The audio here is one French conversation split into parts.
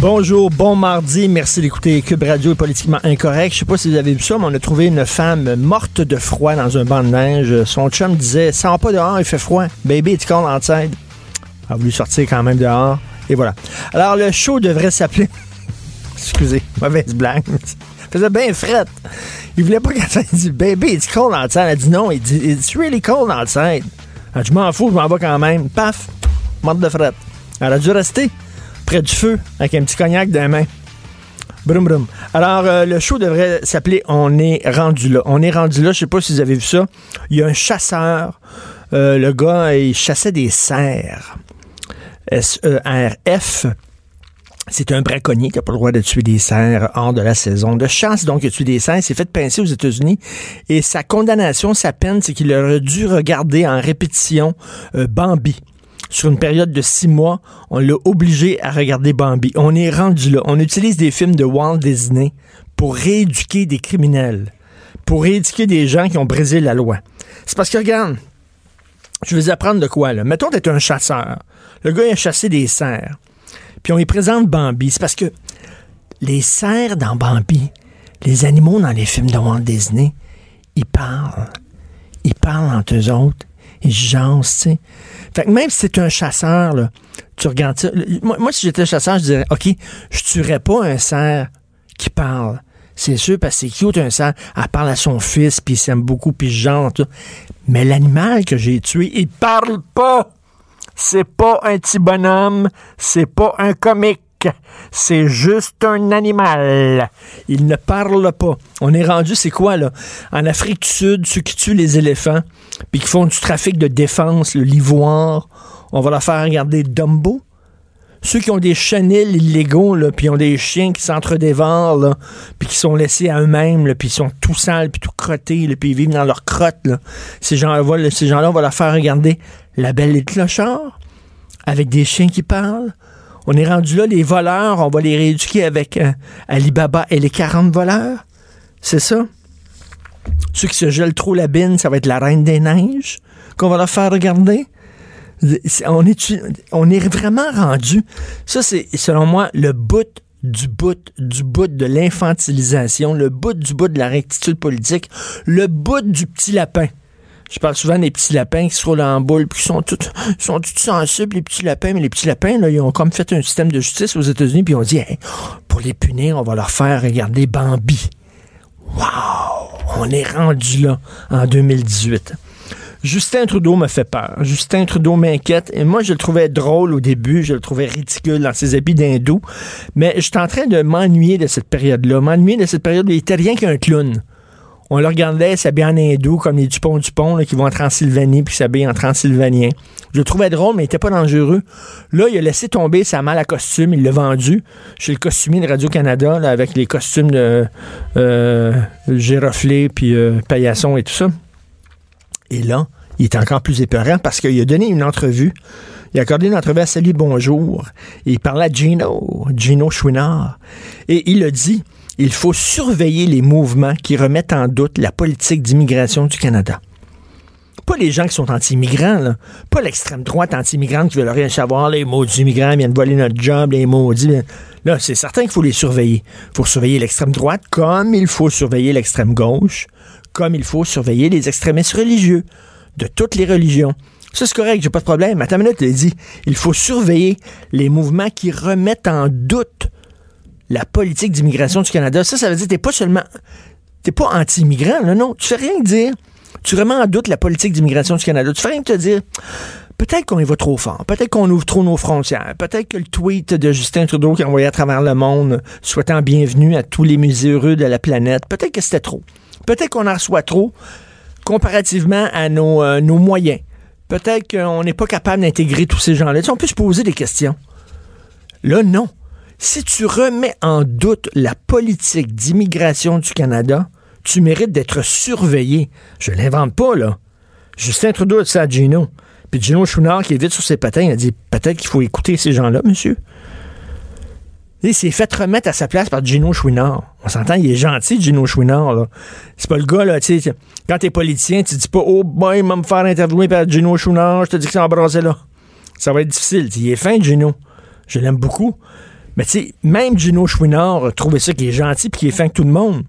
Bonjour, bon mardi. Merci d'écouter Cube Radio est politiquement incorrect. Je sais pas si vous avez vu ça, mais on a trouvé une femme morte de froid dans un banc de neige. Son chum disait "Ça va pas dehors, il fait froid. Baby, it's cold outside." Elle a voulu sortir quand même dehors. Et voilà. Alors, le show devrait s'appeler. Excusez, mauvaise blague. Ça faisait bien fret. Il voulait pas qu'elle dise Baby, it's cold outside. Elle a dit non, il dit It's really cold outside. Elle Je m'en fous, je m'en vais quand même. Paf, morte de fret. Elle a dû rester près du feu avec un petit cognac dans la main. Brum brum. Alors, euh, le show devrait s'appeler On est rendu là. On est rendu là, je sais pas si vous avez vu ça. Il y a un chasseur. Euh, le gars, il chassait des cerfs. S-E-R-F. C'est un braconnier qui n'a pas le droit de tuer des cerfs hors de la saison de chasse. Donc, il a tué des cerfs. Il s'est fait pincer aux États-Unis. Et sa condamnation, sa peine, c'est qu'il aurait dû regarder en répétition euh, Bambi sur une période de six mois, on l'a obligé à regarder Bambi. On est rendu là. On utilise des films de Walt Disney pour rééduquer des criminels, pour rééduquer des gens qui ont brisé la loi. C'est parce que, regarde, je vais apprendre de quoi, là. Mettons, t'es un chasseur. Le gars, il a chassé des cerfs. Puis on lui présente Bambi. C'est parce que les cerfs dans Bambi, les animaux dans les films de Walt Disney, ils parlent. Ils parlent entre eux autres. Ils jansent, tu sais. Fait que même si c'est un chasseur, là, tu regardes. Moi, moi si j'étais chasseur, je dirais, OK, je tuerais pas un cerf qui parle. C'est sûr, parce que c'est cute, un cerf. Elle parle à son fils, puis il s'aime beaucoup, puis genre, tout. Mais l'animal que j'ai tué, il parle pas. C'est pas un petit bonhomme. C'est pas un comique. C'est juste un animal. Il ne parle pas. On est rendu, c'est quoi, là? En Afrique du Sud, ceux qui tuent les éléphants, puis qui font du trafic de défense, le l'ivoire, on va leur faire regarder Dumbo. Ceux qui ont des chenilles illégaux, là, puis ont des chiens qui s'entre-dévorent, puis qui sont laissés à eux-mêmes, puis ils sont tout sales, puis tout crottés, puis ils vivent dans leur crotte, là. Ces gens-là, ces gens-là, on va leur faire regarder La Belle et le Clochard, avec des chiens qui parlent. On est rendu là, les voleurs, on va les rééduquer avec euh, Alibaba et les 40 voleurs. C'est ça? Ceux qui se gèlent trop la bine, ça va être la Reine des Neiges qu'on va leur faire regarder. On est, on est vraiment rendu. Ça, c'est, selon moi, le bout du bout du bout de l'infantilisation, le bout du bout de la rectitude politique, le bout du petit lapin. Je parle souvent des petits lapins qui se roulent en boule, puis qui sont tous, sont sensibles, les petits lapins. Mais les petits lapins, là, ils ont comme fait un système de justice aux États-Unis, puis ils ont dit, pour les punir, on va leur faire regarder Bambi. Wow! On est rendu là en 2018. Justin Trudeau me fait peur. Justin Trudeau m'inquiète. Et moi, je le trouvais drôle au début. Je le trouvais ridicule dans ses habits d'hindou. Mais je suis en train de m'ennuyer de cette période-là. M'ennuyer de cette période où il était rien qu'un clown. On le regardait s'habiller en hindou comme les Dupont-Dupont qui vont en Transylvanie puis s'habillent en transylvanien. Je le trouvais drôle, mais il était pas dangereux. Là, il a laissé tomber sa malle à costume. Il l'a vendu chez le costumier de Radio-Canada avec les costumes de euh, puis euh, Paillasson et tout ça. Et là, il est encore plus épeurant parce qu'il a donné une entrevue. Il a accordé une entrevue à Salut Bonjour. Il parlait à Gino, Gino Chouinard. Et il a dit il faut surveiller les mouvements qui remettent en doute la politique d'immigration du Canada. Pas les gens qui sont anti-immigrants, pas l'extrême droite anti-immigrante qui veut rien savoir, les maudits immigrants viennent voler notre job, les maudits. Là, c'est certain qu'il faut les surveiller. Il faut surveiller l'extrême droite comme il faut surveiller l'extrême gauche, comme il faut surveiller les extrémistes religieux, de toutes les religions. Ça, c'est correct, j'ai pas de problème. Attends une minute, il dit, il faut surveiller les mouvements qui remettent en doute la politique d'immigration du Canada. Ça, ça veut dire que t'es pas seulement... T'es pas anti-immigrant, là, non. Tu fais rien dire. Tu remets en doute la politique d'immigration du Canada. Tu fais rien te dire... Peut-être qu'on y va trop fort. Peut-être qu'on ouvre trop nos frontières. Peut-être que le tweet de Justin Trudeau qui a envoyé à travers le monde souhaitant bienvenue à tous les musées heureux de la planète, peut-être que c'était trop. Peut-être qu'on en reçoit trop comparativement à nos, euh, nos moyens. Peut-être qu'on n'est pas capable d'intégrer tous ces gens-là. on peut se poser des questions. Là, non. Si tu remets en doute la politique d'immigration du Canada, tu mérites d'être surveillé. Je l'invente pas, là. Justin Trudeau a dit ça à Gino. Puis Gino Chouinard, qui est vite sur ses patins, il a dit peut-être qu'il faut écouter ces gens-là, monsieur. Il s'est fait remettre à sa place par Gino Chouinard. On s'entend, il est gentil, Gino Chouinard. Là. C'est pas le gars, là, tu sais, quand t'es politicien, tu dis pas, oh boy, il va me faire interviewer par Gino Chouinard, je te dis que c'est embrassé là. Ça va être difficile. il est fin, Gino. Je l'aime beaucoup. Mais tu sais, même Gino Chouinard a trouvé ça qui est gentil puis qui est fin que tout le monde.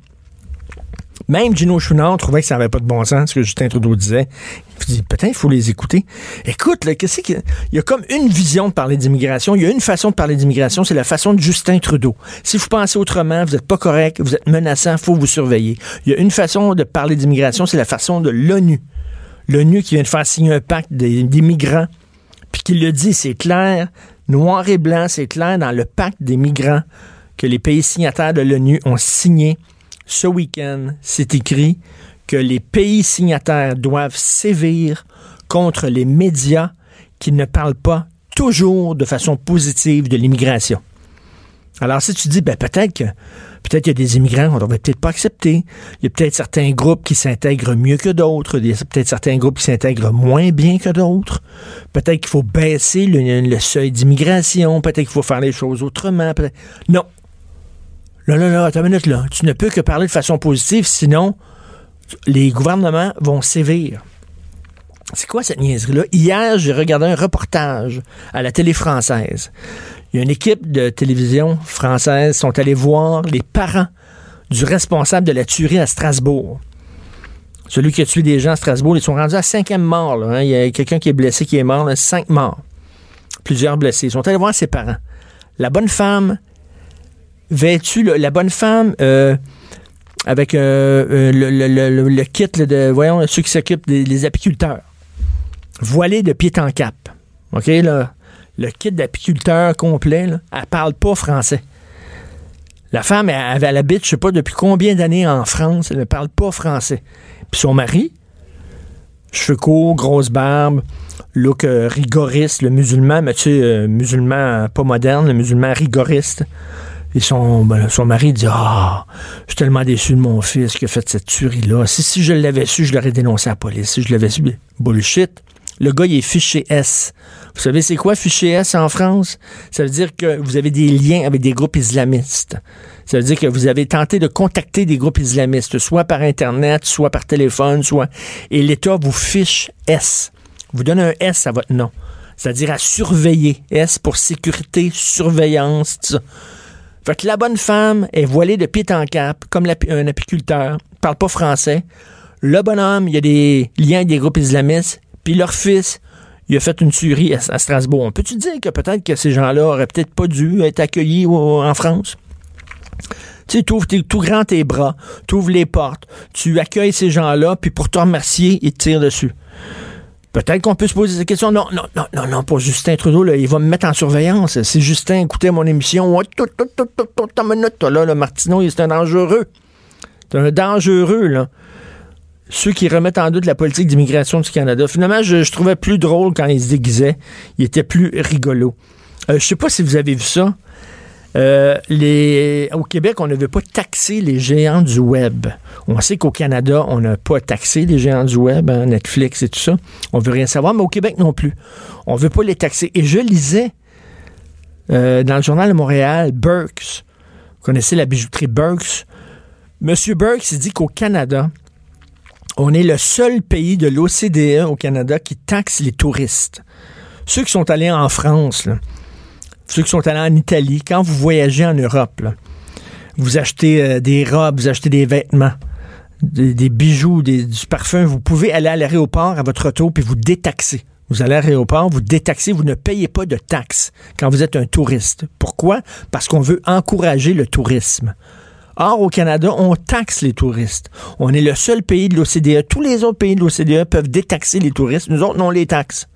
Même Gino Chouinard trouvait que ça n'avait pas de bon sens, ce que Justin Trudeau disait. Il dit, peut-être il faut les écouter. Écoute, là, qu'est-ce y a? Comme une vision de parler d'immigration. Il y a une façon de parler d'immigration, c'est la façon de Justin Trudeau. Si vous pensez autrement, vous n'êtes pas correct, vous êtes menaçant, il faut vous surveiller. Il y a une façon de parler d'immigration, c'est la façon de l'ONU. L'ONU qui vient de faire signer un pacte des, des migrants, puis qui le dit, c'est clair, noir et blanc, c'est clair dans le pacte des migrants que les pays signataires de l'ONU ont signé ce week-end, c'est écrit que les pays signataires doivent sévir contre les médias qui ne parlent pas toujours de façon positive de l'immigration. Alors, si tu dis, ben, peut-être que peut-être qu'il y a des immigrants qu'on ne devrait peut-être pas accepter. Il y a peut-être certains groupes qui s'intègrent mieux que d'autres. Il y a peut-être certains groupes qui s'intègrent moins bien que d'autres. Peut-être qu'il faut baisser le, seuil d'immigration. Peut-être qu'il faut faire les choses autrement. Non. Là, là, là, attends une minute, là. Tu ne peux que parler de façon positive, sinon les gouvernements vont sévir. C'est quoi cette niaiserie-là? Hier, j'ai regardé un reportage à la télé française. Il y a une équipe de télévision française qui sont allés voir les parents du responsable de la tuerie à Strasbourg. Celui qui a tué des gens à Strasbourg, ils sont rendus à cinquième mort. Hein. Il y a quelqu'un qui est blessé, qui est mort, cinq morts. Plusieurs blessés. Ils sont allés voir ses parents. La bonne femme vêtue, la bonne femme, euh, avec euh, euh, le, kit de, voyons, ceux qui s'occupent des apiculteurs, voilée de pied en cap. OK, le kit d'apiculteur complet, là, elle parle pas français. La femme, elle, elle, habite, je sais pas depuis combien d'années en France, elle ne parle pas français. Puis son mari, cheveux grosse barbe, look rigoriste, le musulman, mais tu sais, musulman pas moderne, le musulman rigoriste. Et son, ben, son mari dit Ah, je suis tellement déçu de mon fils qui a fait cette tuerie-là. Si, si je l'avais su, je l'aurais dénoncé à la police. Si je l'avais su, bullshit. Le gars, il est fiché S. Vous savez, c'est quoi fiché S en France? Ça veut dire que vous avez des liens avec des groupes islamistes. Ça veut dire que vous avez tenté de contacter des groupes islamistes, soit par Internet, soit par téléphone, soit. Et l'État vous fiche S. Vous donne un S à votre nom. C'est-à-dire à surveiller. S pour sécurité, surveillance, tout ça. La bonne femme est voilée de pied en cap, comme un apiculteur, parle pas français. Le bonhomme, il y a des liens avec des groupes islamistes, puis leur fils, il a fait une tuerie à, Strasbourg. On peut-tu dire que peut-être que ces gens-là auraient peut-être pas dû être accueillis en France? Tu ouvres tout grand tes bras, tu ouvres les portes, tu accueilles ces gens-là, puis pour te remercier, ils te tirent dessus. Peut-être qu'on peut se poser cette question. Non, non, non, non, non, pour Justin Trudeau, il va me mettre en surveillance. Si Justin écoutait mon émission, là, le Martineau, c'est un dangereux. C'est un dangereux, là. Ceux qui remettent en doute la politique d'immigration du Canada. Finalement, je, trouvais plus drôle quand ils se déguisaient. Il était plus rigolo. Euh, je sais pas si vous avez vu ça. Euh, au Québec, on ne veut pas taxer les géants du web. On sait qu'au Canada, on n'a pas taxé les géants du web, hein, Netflix et tout ça. On veut rien savoir, mais au Québec non plus. On veut pas les taxer. Et je lisais euh, dans le journal de Montréal, Burks. Vous connaissez la bijouterie Burks? Monsieur Burks dit qu'au Canada, on est le seul pays de l'OCDE au Canada qui taxe les touristes. Ceux qui sont allés en France, ceux qui sont allés en Italie, quand vous voyagez en Europe, vous achetez euh, des robes, vous achetez des vêtements, des, bijoux, du parfum, vous pouvez aller à l'aéroport à votre auto puis vous détaxer. Vous allez à l'aéroport, vous détaxez, vous ne payez pas de taxes quand vous êtes un touriste. Pourquoi? Parce qu'on veut encourager le tourisme. Or, au Canada, on taxe les touristes. On est le seul pays de l'OCDE. Tous les autres pays de l'OCDE peuvent détaxer les touristes. Nous autres, on les taxe.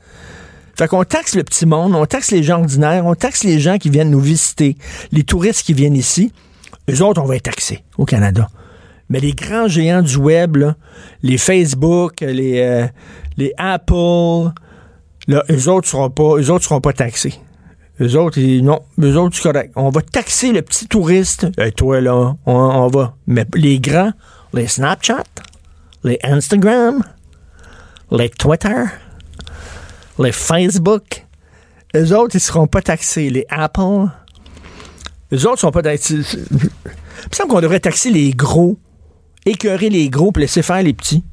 Fait qu'on taxe le petit monde, on taxe les gens ordinaires, on taxe les gens qui viennent nous visiter, les touristes qui viennent ici. Eux autres, on va être taxés au Canada. Mais les grands géants du web, les Facebook, les, euh, les Apple, là, eux autres seront seront pas taxés. Eux autres, ils, non, eux autres, c'est correct. On va taxer le petit touriste. Et toi, là, on, va. Mais les grands, les Snapchat, les Instagram, les Twitter, les Facebook, eux autres, ils seront pas taxés. Les Apple, eux autres sont pas taxés. Il me semble qu'on devrait taxer les gros, écœurer les gros pour laisser faire les petits.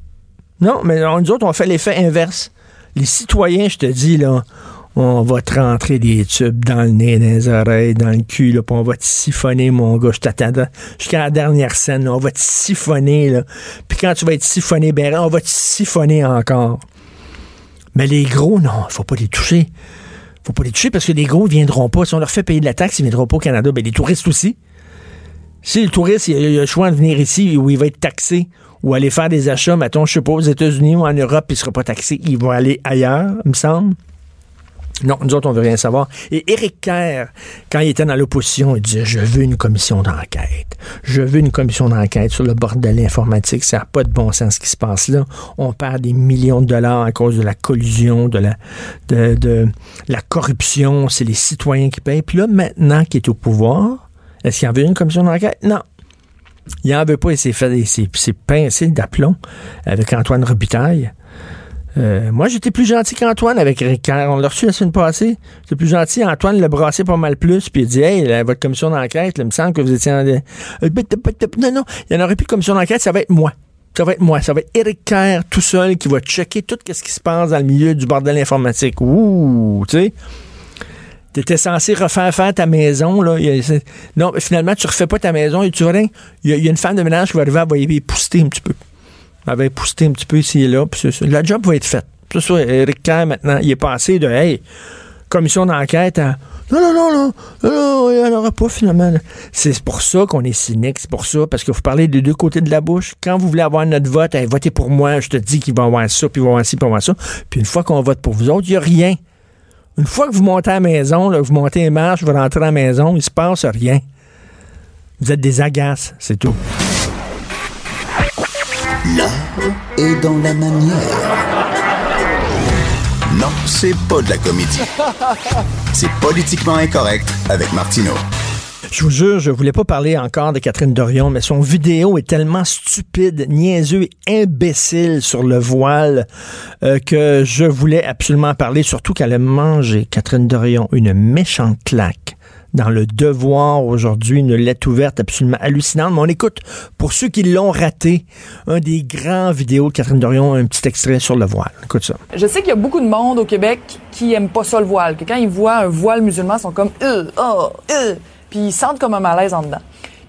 Non, mais nous autres, on fait l'effet inverse. Les citoyens, je te dis, là, on va te rentrer des tubes dans le nez, dans les oreilles, dans le cul, là, puis on va te siphonner, mon gars. Je t'attends jusqu'à la dernière scène. On va te siphonner, là. Puis quand tu vas être siphonné, ben, on va te siphonner encore. Mais les gros, non, faut pas les toucher. Faut pas les toucher parce que les gros ne viendront pas. Si on leur fait payer de la taxe, ils ne viendront pas au Canada. Ben, les touristes aussi. Si le touriste il a, il le choix de venir ici où il va être taxé ou aller faire des achats, mettons, je sais pas, aux États-Unis ou en Europe, il sera pas taxé, il va aller ailleurs, il me semble. Non, nous autres, on veut rien savoir. Et Éric Kerr, quand il était dans l'opposition, il disait, je veux une commission d'enquête. Je veux une commission d'enquête sur le bordel informatique. Ça n'a pas de bon sens ce qui se passe là. On perd des millions de dollars à cause de la collusion, de la, de, de la corruption. C'est les citoyens qui payent. Puis là, maintenant qu'il est au pouvoir, est-ce qu'il en veut une commission d'enquête? Non. Il n'en veut pas. Il s'est fait, il s'est pincé d'aplomb avec Antoine Robitaille. Euh, moi, j'étais plus gentil qu'Antoine avec Ricard. On l'a reçu la semaine passée. J'étais plus gentil. Antoine l'a brassé pas mal plus. Puis il dit Hey, votre commission d'enquête, il me semble que vous étiez en. Non, non, il n'y en aurait plus de commission d'enquête, ça va être moi. Ça va être moi. Ça va être Eric Kerr tout seul qui va checker tout ce qui se passe dans le milieu du bordel informatique. Ouh, tu sais. T'étais censé refaire faire ta maison, là. non, finalement, tu refais pas ta maison et tu vois rien? Il y, a une femme de ménage qui va arriver à pousser un petit peu avait poussé un petit peu ici et là. Puis la job va être faite. C'est ça, Eric Kerr, maintenant, il est passé de Hey, commission d'enquête à non, non, non, non, non, il n'y en aura pas finalement. C'est pour ça qu'on est cynique, c'est pour ça, parce que vous parlez des deux côtés de la bouche. Quand vous voulez avoir notre vote, votez pour moi, je te dis qu'il va avoir ça, puis il va avoir ci, puis il va avoir ça. Puis une fois qu'on vote pour vous autres, il n'y a rien. Une fois que vous montez à la maison, vous montez les marches, vous rentrez à la maison, il se passe rien. Vous êtes des agaces, c'est tout. L'art est dans la manière. Non, c'est pas de la comédie. C'est politiquement incorrect avec Martineau. Je vous jure, je voulais pas parler encore de Catherine Dorion, mais son vidéo est tellement stupide, niaiseux et imbécile sur le voile euh, que je voulais absolument parler, surtout qu'elle a mangé, Catherine Dorion, une méchante claque dans le devoir aujourd'hui, une lettre ouverte absolument hallucinante. Mais on écoute, pour ceux qui l'ont raté, un des grands vidéos de Catherine Dorion, un petit extrait sur le voile. Écoute ça. Je sais qu'il y a beaucoup de monde au Québec qui aime pas ça le voile, que quand ils voient un voile musulman, ils sont comme euh, oh, euh, puis ils sentent comme un malaise en dedans.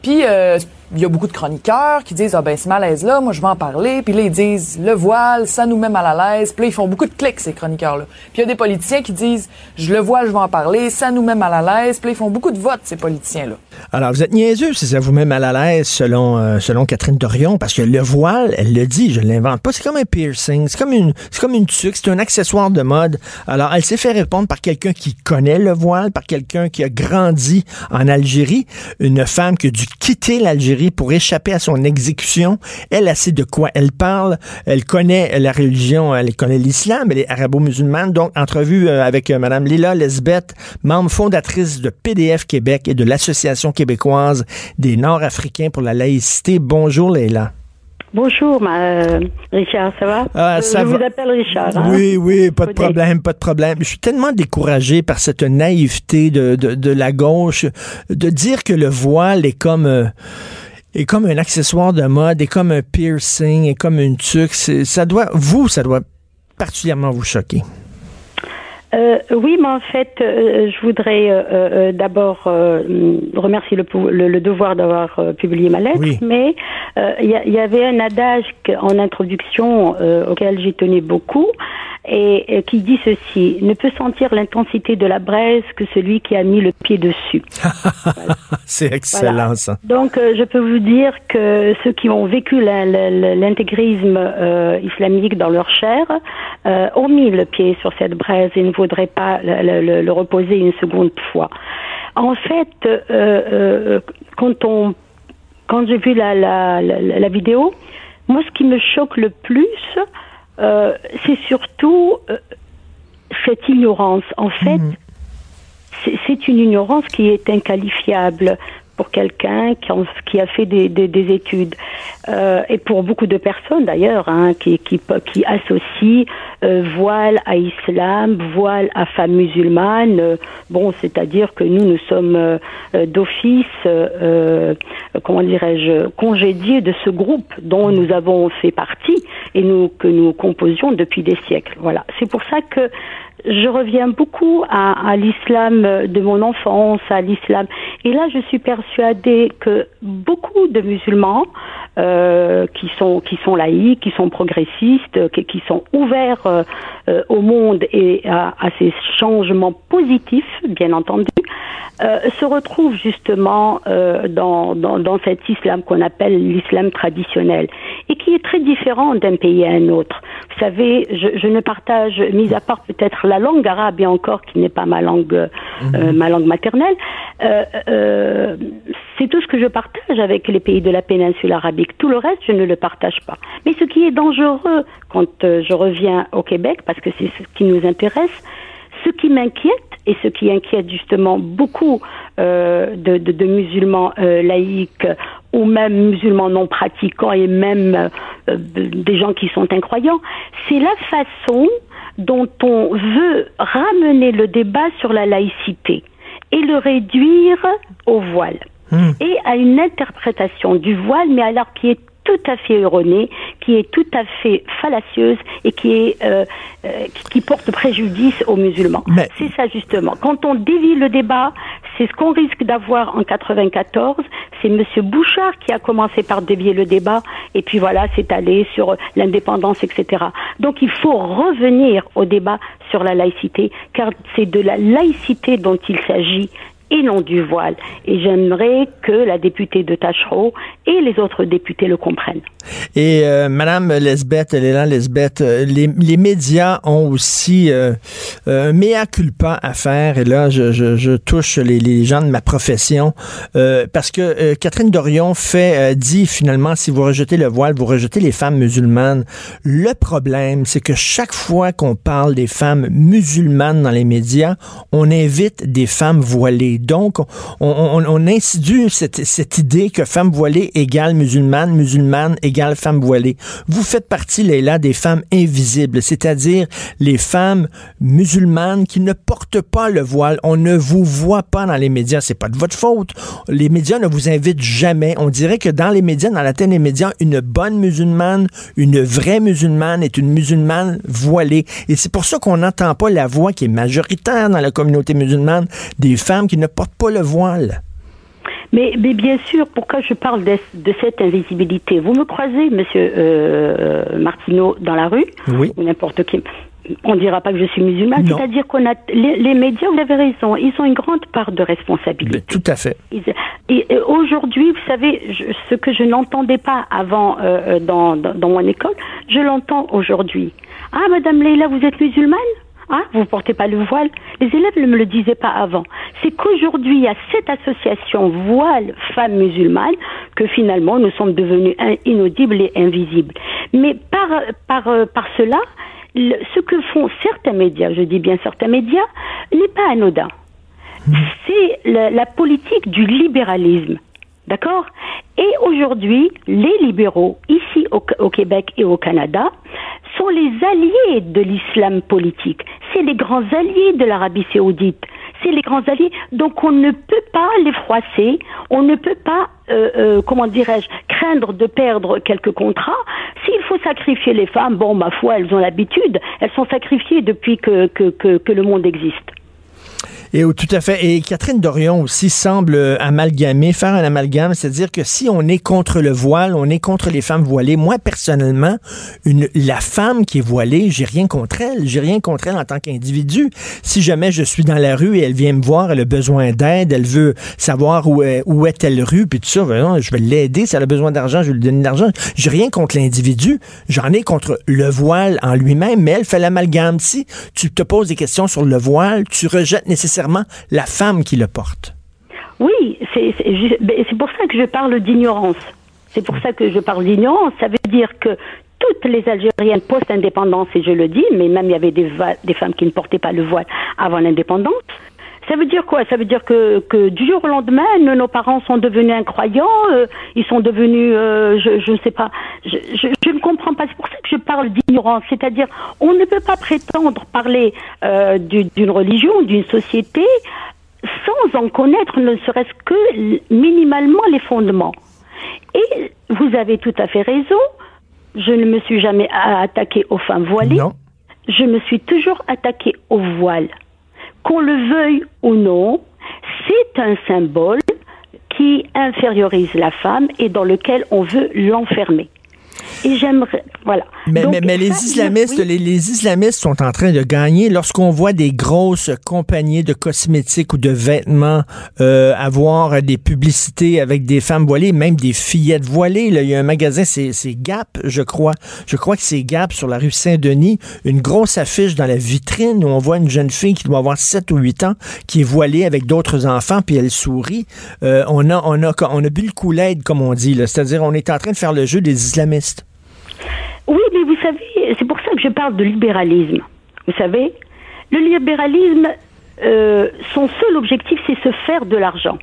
Puis euh, il y a beaucoup de chroniqueurs qui disent ah ben ce malaise là moi je vais en parler. Puis là ils disent le voile ça nous met mal à l'aise. Puis là ils font beaucoup de clics ces chroniqueurs là puis il y a des politiciens qui disent je le voile je vais en parler ça nous met mal à l'aise. Puis là ils font beaucoup de votes ces politiciens là alors vous êtes niaiseux si ça vous met mal à l'aise selon euh, selon Catherine Dorion parce que le voile elle le dit je l'invente pas c'est comme un piercing c'est comme une c'est comme une tuque c'est un accessoire de mode. Alors elle s'est fait répondre par quelqu'un qui connaît le voile par quelqu'un qui a grandi en Algérie une femme qui a dû quitter l'Algérie pour échapper à son exécution. Elle, a sait de quoi elle parle. Elle connaît la religion, elle connaît l'islam, elle est arabo-musulmane. Donc, entrevue euh, avec euh, Mme Lila Lesbeth, membre fondatrice de PDF Québec et de l'Association québécoise des Nord-Africains pour la laïcité. Bonjour, Lila. Bonjour, ma, Richard, ça va? Ah, ça je va. vous appelle Richard. Hein? Oui, oui, pas de problème, pas de problème. Je suis tellement découragé par cette naïveté de, de, de la gauche, de dire que le voile est comme... Euh, est comme un accessoire de mode, est comme un piercing, est comme une tuque. Ça doit, vous, ça doit particulièrement vous choquer. Euh, oui, mais en fait, euh, je voudrais euh, d'abord remercier le, le, le devoir d'avoir publié ma lettre, Oui. mais il y, y, avait un adage en introduction auquel j'ai tenu beaucoup et, et, qui dit ceci ne peut sentir l'intensité de la braise que celui qui a mis le pied dessus. voilà. C'est excellent voilà. ça. Donc, je peux vous dire que ceux qui ont vécu l'intégrisme islamique dans leur chair ont mis le pied sur cette braise et ne faudrait pas le, le, le, reposer une seconde fois. En fait, euh, euh, quand on, quand j'ai vu la, la, la, la, vidéo, moi, ce qui me choque le plus, euh, c'est surtout cette ignorance. En fait, mmh. c'est une ignorance qui est inqualifiable pour quelqu'un qui, a fait des, des, des études. euh, et pour beaucoup de personnes d'ailleurs, hein, qui, qui, associent euh, voile à islam, voile à femme musulmane. Euh, bon, c'est-à-dire que nous, nous sommes d'office, comment dirais-je, congédiés de ce groupe dont nous avons fait partie et que nous composions depuis des siècles. Voilà. C'est pour ça que je reviens beaucoup à, l'islam de mon enfance, à l'islam. Et là, je suis persuadée que beaucoup de musulmans euh, qui sont qui sont laïcs, qui sont progressistes, qui, sont ouverts euh, au monde et à, ces changements positifs, bien entendu, euh, se retrouvent justement dans, dans, cet islam qu'on appelle l'islam traditionnel et qui est très différent d'un pays à un autre. Vous savez, je ne partage, mis à part peut-être la langue arabe et encore qui n'est pas ma langue, euh, mmh. ma langue maternelle, euh, euh, c'est tout ce que je partage avec les pays de la péninsule arabique. Tout le reste, je ne le partage pas. Mais ce qui est dangereux quand je reviens au Québec, parce que c'est ce qui nous intéresse, ce qui m'inquiète et ce qui inquiète justement beaucoup euh, de, de, de, musulmans euh, laïcs ou même musulmans non pratiquants et même euh, des gens qui sont incroyants, c'est la façon dont on veut ramener le débat sur la laïcité et le réduire au voile mmh. et à une interprétation du voile, mais alors qui est tout à fait erronée, qui est tout à fait fallacieuse et qui est euh, euh, qui porte préjudice aux musulmans. Mais... C'est ça justement. Quand on dévie le débat, c'est ce qu'on risque d'avoir en 94. C'est Monsieur Bouchard qui a commencé par dévier le débat et puis voilà, c'est allé sur l'indépendance, etc. Donc il faut revenir au débat sur la laïcité, car c'est de la laïcité dont il s'agit et non du voile. Et j'aimerais que la députée de Tachereau et les autres députés le comprennent. Et euh, Madame Lesbeth, là, Lesbeth, euh, les, les médias ont aussi euh, un mea culpa à faire. Et là, je, je, je touche les, les, gens de ma profession euh, parce que euh, Catherine Dorion fait dit finalement, si vous rejetez le voile, vous rejetez les femmes musulmanes. Le problème, c'est que chaque fois qu'on parle des femmes musulmanes dans les médias, on invite des femmes voilées. Donc, on, on, on cette, cette idée que femme voilée égale musulmane, musulmane égale femme voilée. Vous faites partie, Leila, des femmes invisibles, c'est-à-dire les femmes musulmanes qui ne portent pas le voile. On ne vous voit pas dans les médias. C'est pas de votre faute. Les médias ne vous invitent jamais. On dirait que dans les médias, dans la télé des médias, une bonne musulmane, une vraie musulmane est une musulmane voilée. Et c'est pour ça qu'on n'entend pas la voix qui est majoritaire dans la communauté musulmane des femmes qui ne portent pas le voile. Mais, mais, bien sûr, pourquoi je parle de, de, cette invisibilité? Vous me croisez, Monsieur euh, Martineau, dans la rue? Oui. ou n'importe qui. On ne dira pas que je suis musulmane. C'est-à-dire qu'on a les, les, médias. Vous avez raison. Ils ont une grande part de responsabilité. Mais tout à fait. Ils, et, et aujourd'hui, vous savez, je, ce que je n'entendais pas avant euh, dans, dans, dans mon école, je l'entends aujourd'hui. Ah, Madame Leila, vous êtes musulmane? Ah, vous portez pas le voile. Les élèves ne me le disaient pas avant. C'est qu'aujourd'hui, il y a cette association voile femmes musulmanes que finalement nous sommes devenus inaudibles et invisibles. Mais par, par, par cela, le, ce que font certains médias, je dis bien certains médias, n'est pas anodin. C'est la, la politique du libéralisme. D'accord Et aujourd'hui, les libéraux, ici au, Québec et au Canada, sont les alliés de l'islam politique. C'est les grands alliés de l'Arabie saoudite. C'est les grands alliés. Donc on ne peut pas les froisser. On ne peut pas, euh, euh, comment dirais-je, craindre de perdre quelques contrats. S'il faut sacrifier les femmes, bon, ma foi, elles ont l'habitude. Elles sont sacrifiées depuis que le monde existe. Et tout à fait. Et Catherine Dorion aussi semble amalgamer, faire un amalgame, c'est-à-dire que si on est contre le voile, on est contre les femmes voilées. Moi, personnellement, la femme qui est voilée, j'ai rien contre elle. J'ai rien contre elle en tant qu'individu. Si jamais je suis dans la rue et elle vient me voir, elle a besoin d'aide, elle veut savoir où est, où est telle rue, puis tout ça, ben je vais l'aider. Si elle a besoin d'argent, je vais lui donner de l'argent. J'ai rien contre l'individu. J'en ai contre le voile en lui-même, mais elle fait l'amalgame. Si tu te poses des questions sur le voile, tu rejettes nécessairement la femme qui le porte. Oui, c'est pour ça que je parle d'ignorance. C'est pour ça que je parle d'ignorance. Ça veut dire que toutes les Algériennes post-indépendance, et je le dis, mais même il y avait des, des femmes qui ne portaient pas le voile avant l'indépendance, Ça veut dire quoi? Ça veut dire que, que du jour au lendemain, nos, parents sont devenus incroyants, euh, ils sont devenus, euh, je, je ne sais pas, je, je, je ne comprends pas. C'est pour ça que je parle d'ignorance. C'est-à-dire, on ne peut pas prétendre parler euh, du- d'une religion, d'une société, sans en connaître ne serait-ce que minimalement les fondements. Et vous avez tout à fait raison. Je ne me suis jamais attaquée aux femmes voilées. Non. Je me suis toujours attaquée au voile. Qu'on le veuille ou non, c'est un symbole qui infériorise la femme et dans lequel on veut l'enfermer. Et j'aimerais, voilà. Mais, Donc, mais, mais les islamistes, oui. les, les islamistes sont en train de gagner lorsqu'on voit des grosses compagnies de cosmétiques ou de vêtements euh, avoir des publicités avec des femmes voilées, même des fillettes voilées. Là, il y a un magasin, c'est Gap, je crois. Je crois que c'est Gap sur la rue Saint-Denis. Une grosse affiche dans la vitrine où on voit une jeune fille qui doit avoir 7 ou 8 ans qui est voilée avec d'autres enfants puis elle sourit. Euh, on a on a on a bu le coup comme on dit. C'est-à-dire on est en train de faire le jeu des islamistes. Oui, mais vous savez, c'est pour ça que je parle de libéralisme. Vous savez, le libéralisme, euh, son seul objectif, c'est se faire de l'argent.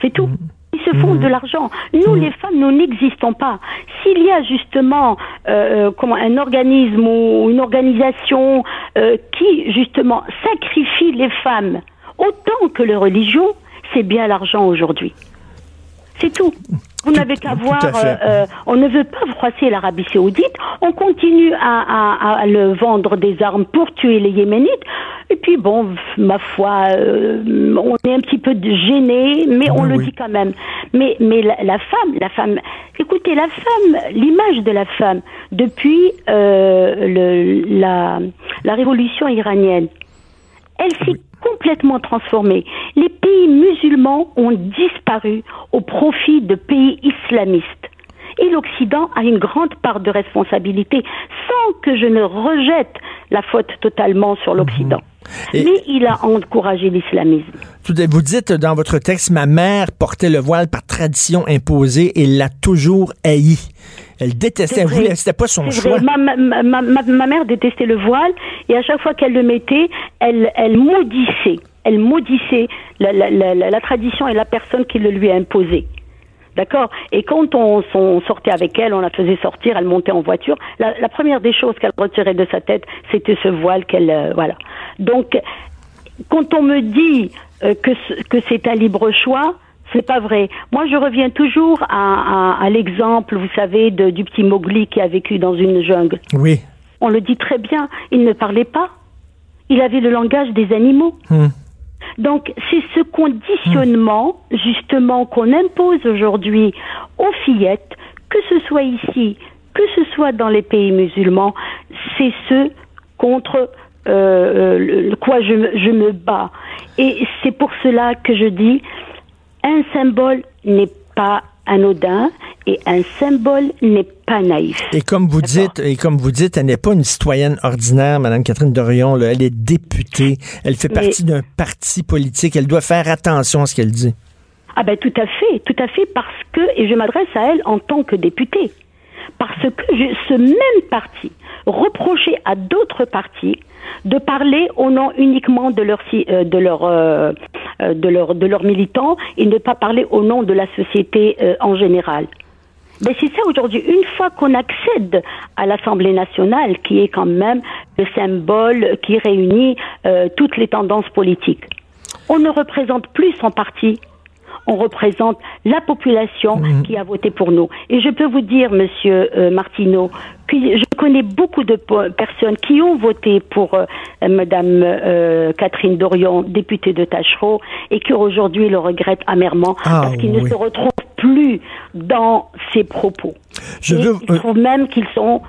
C'est tout. Ils se font de l'argent. Nous, les femmes, nous n'existons pas. S'il y a justement euh, comment, un organisme ou une organisation euh, qui, justement, sacrifie les femmes autant que les religions, c'est bien l'argent aujourd'hui. C'est tout. Vous n'avez qu'à voir, fait. euh, on ne veut pas froisser l'Arabie saoudite, on continue à, à, à le vendre des armes pour tuer les Yéménites, et puis bon, ma foi, euh, on est un petit peu gêné, mais on Oui, le oui. dit quand même. Mais, mais la, la femme, la femme, écoutez, la femme, l'image de la femme depuis euh, le, la, la révolution iranienne, elle s'est complètement transformée. Les pays musulmans ont disparu au profit de pays islamistes. Et l'Occident a une grande part de responsabilité, sans que je ne rejette la faute totalement sur l'Occident. Et- Mais il a encouragé l'islamisme. Vous dites dans votre texte, ma mère portait le voile par tradition imposée et l'a toujours haï. Elle détestait, elle c'était pas son choix. Ma, ma, ma, ma, ma mère détestait le voile et à chaque fois qu'elle le mettait, elle, elle maudissait. Elle maudissait la, la, la, la- la tradition et la personne qui le lui a imposé. D'accord? Et quand on, on sortait avec elle, on la faisait sortir, elle montait en voiture. La, la première des choses qu'elle retirait de sa tête, c'était ce voile qu'elle. euh, voilà. Donc, quand on me dit euh, que, ce- que c'est un libre choix, c'est pas vrai. Moi, je reviens toujours à, à, à l'exemple, vous savez, de, du petit Mowgli qui a vécu dans une jungle. Oui. On le dit très bien, il ne parlait pas. Il avait le langage des animaux. Hmm. Donc, c'est ce conditionnement, justement, qu'on impose aujourd'hui aux fillettes, que ce soit ici, que ce soit dans les pays musulmans, c'est ce contre euh, le- le- quoi je, me- je me bats. Et c'est pour cela que je dis, un symbole n'est pas anodin et un symbole n'est pas naïf. Et comme vous dites, et comme vous dites, elle n'est pas une citoyenne ordinaire, Madame Catherine Dorion. là. Elle est députée. Elle fait partie d'un parti politique. Elle doit faire attention à ce qu'elle dit. Ah ben tout à fait, tout à fait parce que, et je m'adresse à elle en tant que députée, parce que je- ce même parti reprochait à d'autres partis de parler au nom uniquement de leurs euh, de leurs euh, euh, de leurs de leurs militants et ne pas parler au nom de la société en général. Mais c'est ça aujourd'hui. Une fois qu'on accède à l'Assemblée nationale, qui est quand même le symbole qui réunit toutes les tendances politiques, on ne représente plus son parti. On représente la population qui a voté pour nous. Et je peux vous dire, Monsieur euh, Martineau, que je connais beaucoup de personnes qui ont voté pour euh, Madame euh, Catherine Dorion, députée de Tachereau, et qui aujourd'hui le regrettent amèrement Ah, parce qu'ils oui. ne se retrouvent plus dans ses propos. Je Et veux- ils trouvent même qu'ils sont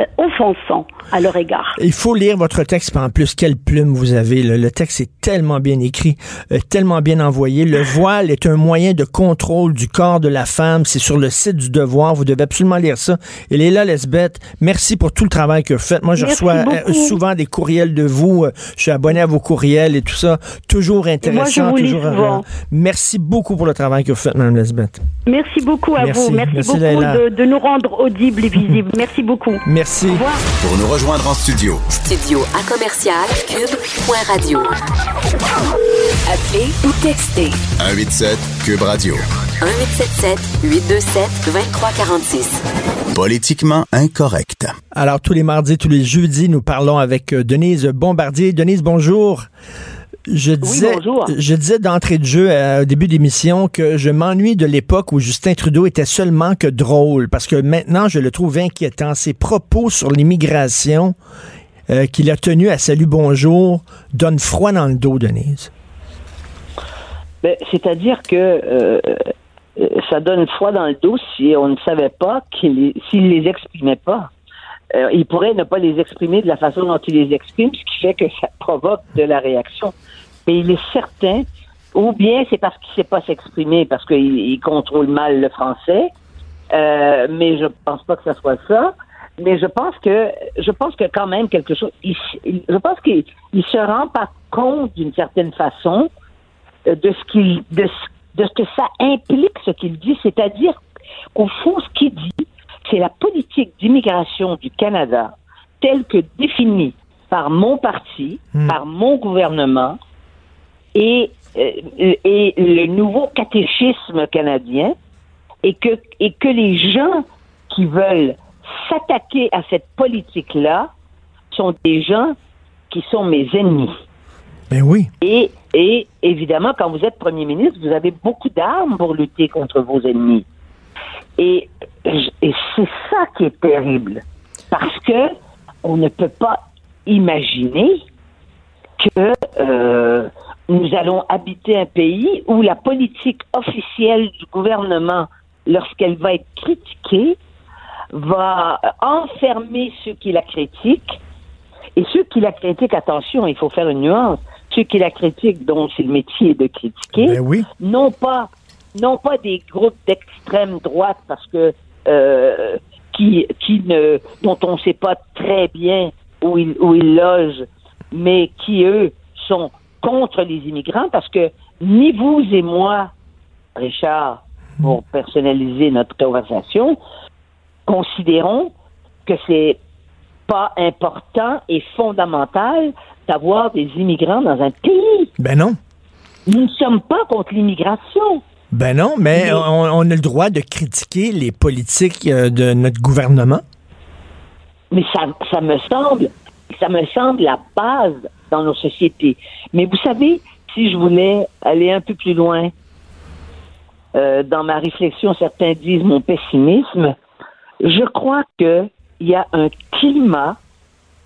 euh, offensants à leur égard. Il faut lire votre texte, en plus, quelle plume vous avez. là. Le texte est tellement bien écrit, euh, tellement bien envoyé. Le voile est un moyen de contrôle du corps de la femme. C'est sur le site du Devoir. Vous devez absolument lire ça. Et Léla Lesbeth, merci pour tout le travail que vous faites. Moi, je Merci reçois euh, beaucoup. souvent des courriels de vous. Je suis abonné à vos courriels et tout ça. Toujours intéressant. toujours, merci beaucoup pour le travail que vous faites, Mme Lesbeth. Merci beaucoup à Merci. vous. Merci, Merci, beaucoup de, de nous rendre audibles et visibles. Merci beaucoup. Merci. Merci. Pour nous rejoindre en studio, Studio à commercial cube.radio. Appelez ou textez 187 Cube Radio. 1877 827 2346. Politiquement incorrect. Alors, tous les mardis, tous les jeudis, nous parlons avec euh, Denise Bombardier. Denise, bonjour. Je disais, bonjour. je disais d'entrée de jeu euh, au début d'émission que je m'ennuie de l'époque où Justin Trudeau était seulement que drôle, parce que maintenant je le trouve inquiétant. Ses propos sur l'immigration euh, qu'il a tenus à Salut Bonjour donnent froid dans le dos, Denise. Ben, C'est-à-dire que euh, ça donne froid dans le dos si on ne savait pas qu'il s'il les exprimait pas. Euh, il pourrait ne pas les exprimer de la façon dont il les exprime, ce qui fait que ça provoque de la réaction. Mais il est certain, ou bien c'est parce qu'il ne sait pas s'exprimer, parce qu'il il contrôle mal le français, euh, mais je pense pas que ce soit ça. Mais je pense que je pense que quand même quelque chose. je pense qu'il il se rend pas compte d'une certaine façon euh, de ce qu'il de, de ce que ça implique ce qu'il dit, c'est-à-dire qu'au fond ce qu'il dit, c'est la politique d'immigration du Canada telle que définie par mon parti, par mon gouvernement et euh, et le nouveau catéchisme canadien et que et que les gens qui veulent s'attaquer à cette politique-là sont des gens qui sont mes ennemis. Ben oui. Et, et évidemment, quand vous êtes premier ministre, vous avez beaucoup d'armes pour lutter contre vos ennemis. Et, et c'est ça qui est terrible. Parce que on ne peut pas imaginer que euh, nous allons habiter un pays où la politique officielle du gouvernement, lorsqu'elle va être critiquée, va enfermer ceux qui la critiquent. Et ceux qui la critiquent, attention, il faut faire une nuance. Ceux qui la critiquent, dont c'est le métier de critiquer, Ben oui. non pas non pas des groupes d'extrême droite parce que euh, qui qui ne dont on ne sait pas très bien où ils où ils logent, mais qui eux sont contre les immigrants parce que ni vous et moi, Richard, pour personnaliser notre conversation, considérons que c'est pas important et fondamental d'avoir des immigrants dans un pays. Ben non. Nous ne sommes pas contre l'immigration. Ben non, mais on a le droit de critiquer les politiques euh, de notre gouvernement. Mais ça, ça me semble, ça me semble la base dans nos sociétés. Mais vous savez, si je voulais aller un peu plus loin euh, dans ma réflexion, certains disent mon pessimisme. Je crois que il y a un climat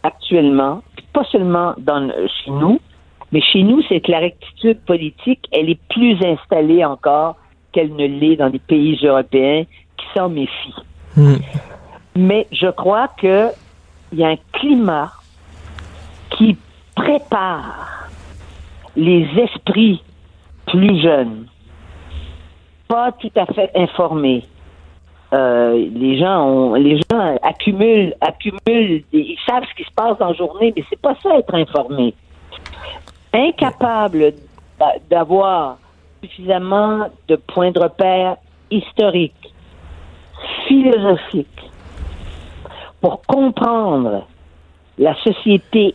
actuellement, pas seulement dans, chez nous, mais chez nous, c'est que la rectitude politique, elle est plus installée encore qu'elle ne l'est dans les pays européens qui s'en méfient. Hmm. Mais je crois que il y a un climat qui prépare les esprits plus jeunes, pas tout à fait informés. Euh, les gens ont, les gens accumulent, accumulent, ils savent ce qui se passe dans la journée, mais c'est pas ça être informé. Incapable d'a- d'avoir suffisamment de points de repère historiques, philosophiques, pour comprendre la société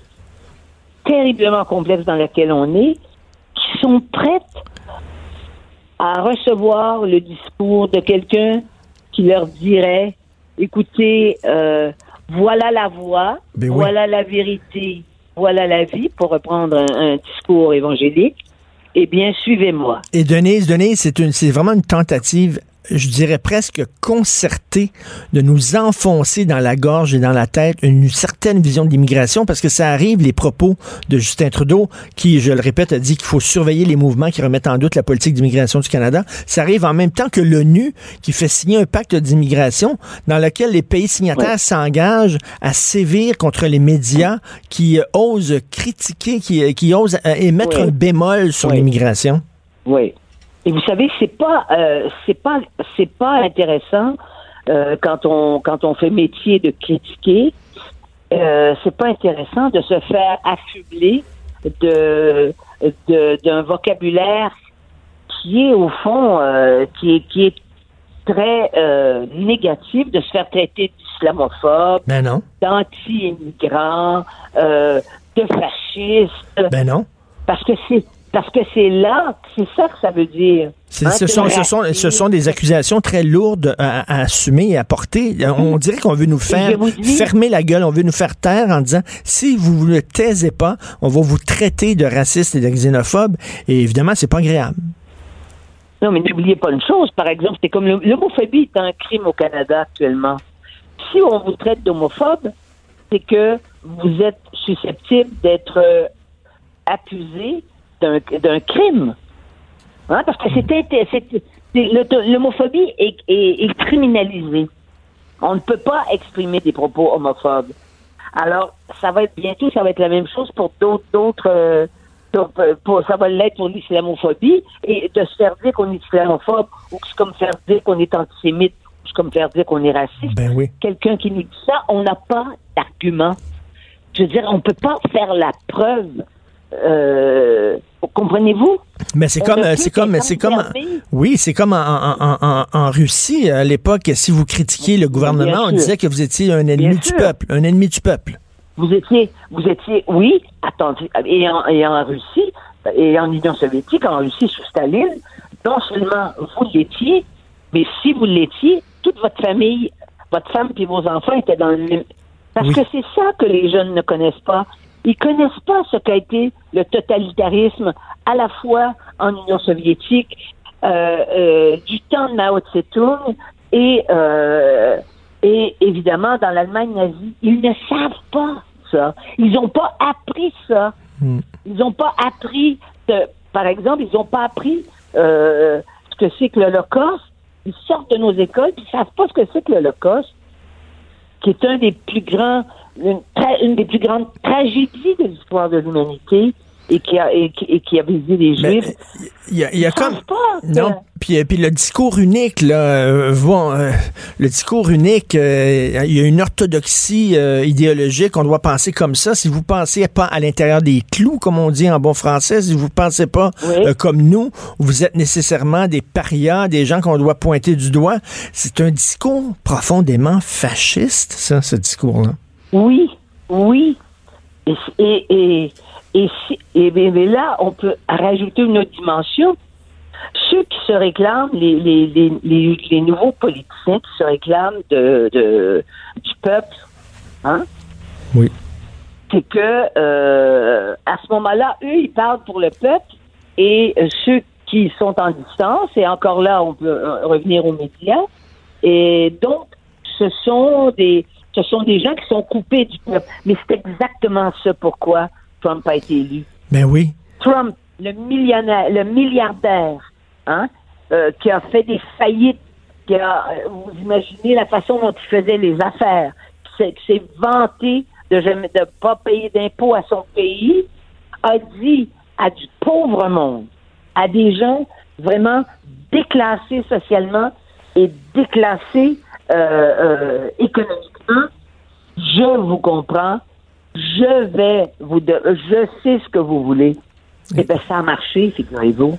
terriblement complexe dans laquelle on est, qui sont prêtes à recevoir le discours de quelqu'un qui leur dirait, écoutez, euh, voilà la voie, Ben oui. voilà la vérité, voilà la vie, pour reprendre un, discours évangélique, eh bien, suivez-moi. Et Denise, Denise, c'est une, c'est vraiment une tentative, je dirais presque concertée, de nous enfoncer dans la gorge et dans la tête une certaine vision de l'immigration, parce que ça arrive les propos de Justin Trudeau, qui, je le répète, a dit qu'il faut surveiller les mouvements qui remettent en doute la politique d'immigration du Canada. Ça arrive en même temps que l'ONU, qui fait signer un pacte d'immigration dans lequel les pays signataires s'engagent à sévir contre les médias qui euh, osent critiquer, qui, euh, qui osent euh, émettre Oui. un bémol sur Oui. l'immigration. Oui. Et vous savez, c'est pas, euh, c'est pas, c'est pas intéressant euh, quand on quand on fait métier de critiquer. Euh, c'est pas intéressant de se faire affubler de de- d'un vocabulaire qui est au fond euh, qui est qui est très euh, négatif de se faire traiter d'islamophobe, Ben non. d'anti-immigrant, euh, de fasciste, Ben non. parce que c'est parce que c'est là, c'est ça que ça veut dire. Hein, ce, sont, le ce, sont, ce sont des accusations très lourdes à, à assumer et à porter. On dirait qu'on veut nous faire dis- fermer la gueule, on veut nous faire taire en disant si vous ne taisez pas, on va vous traiter de raciste et de xénophobe. Et évidemment, c'est pas agréable. Non, mais n'oubliez pas une chose, par exemple, c'est comme l'homophobie est un crime au Canada actuellement. Si on vous traite d'homophobe, c'est que vous êtes susceptible d'être euh, accusé d'un crime. Hein, Parce que l'auto- l'homophobie est, est- est criminalisée. On ne peut pas exprimer des propos homophobes. Alors, ça va être bientôt, ça va être la même chose pour d'autres, d'autres, euh, euh, ça va l'être pour l'islamophobie et de se faire dire qu'on est islamophobe ou c'est comme faire dire qu'on est antisémite ou c'est comme faire dire qu'on est raciste. Ben oui. Quelqu'un qui nous dit ça, on n'a pas d'argument. Je veux dire, on peut pas faire la preuve. Euh, comprenez-vous? Mais c'est comme, euh, c'est comme, c'est comme, observé. oui, c'est comme en, en, en, en- en Russie à l'époque. Si vous critiquiez le gouvernement, on disait que vous étiez un ennemi Bien du sûr. peuple, un ennemi du peuple. Vous étiez, vous étiez, oui, attendez, et en, et en Russie, et en Union soviétique, en Russie sous Staline, non seulement vous l'étiez, mais si vous l'étiez, toute votre famille, votre femme et vos enfants étaient dans le même. Parce Oui. que c'est ça que les jeunes ne connaissent pas. Ils connaissent pas ce qu'a été le totalitarisme à la fois en Union soviétique, euh, euh, du temps de Mao Tse-tung et euh, et évidemment dans l'Allemagne nazie. Ils ne savent pas ça. Ils n'ont pas appris ça. Hmm. Ils n'ont pas appris, de- par exemple, ils n'ont pas appris euh, ce que c'est que l'Holocauste. Ils sortent de nos écoles, puis ils savent pas ce que c'est que l'Holocauste, qui est un des plus grands, une, une des plus grandes tragédies de l'histoire de l'humanité et qui a et qui, et qui a visé les Juifs. Il y a, y comme non, puis, euh, puis le discours unique là, euh, bon, euh, le discours unique, euh, il y a une orthodoxie euh, idéologique. On doit penser comme ça. Si vous pensez pas à l'intérieur des clous, comme on dit en bon français, si vous pensez pas Oui. comme nous, vous êtes nécessairement des parias, des gens qu'on doit pointer du doigt. C'est un discours profondément fasciste, ça, ce discours-là. Oui, oui. Et, et, et, et, mais- là, on peut rajouter une autre dimension. Ceux qui se réclament, les, les, les, les, nouveaux politiciens qui se réclament de, de, du peuple, hein, Oui. c'est que euh, à ce moment-là, eux, ils parlent pour le peuple et euh, ceux qui sont en distance, et encore là, on peut euh, revenir aux médias, et donc, ce sont des ce sont des gens qui sont coupés du peuple. Mais c'est exactement ça pourquoi Trump a été élu. Ben oui. Trump, le millionnaire, le milliardaire, hein, euh, qui a fait des faillites, qui a, euh, vous imaginez la façon dont il faisait les affaires, qui s'est- vanté de de pas payer d'impôts à son pays, a dit à du pauvre monde, à des gens vraiment déclassés socialement et déclassés euh, euh, économiquement, je vous comprends, je vais vous, de- je sais ce que vous voulez. Eh bien, ça a marché, figurez-vous.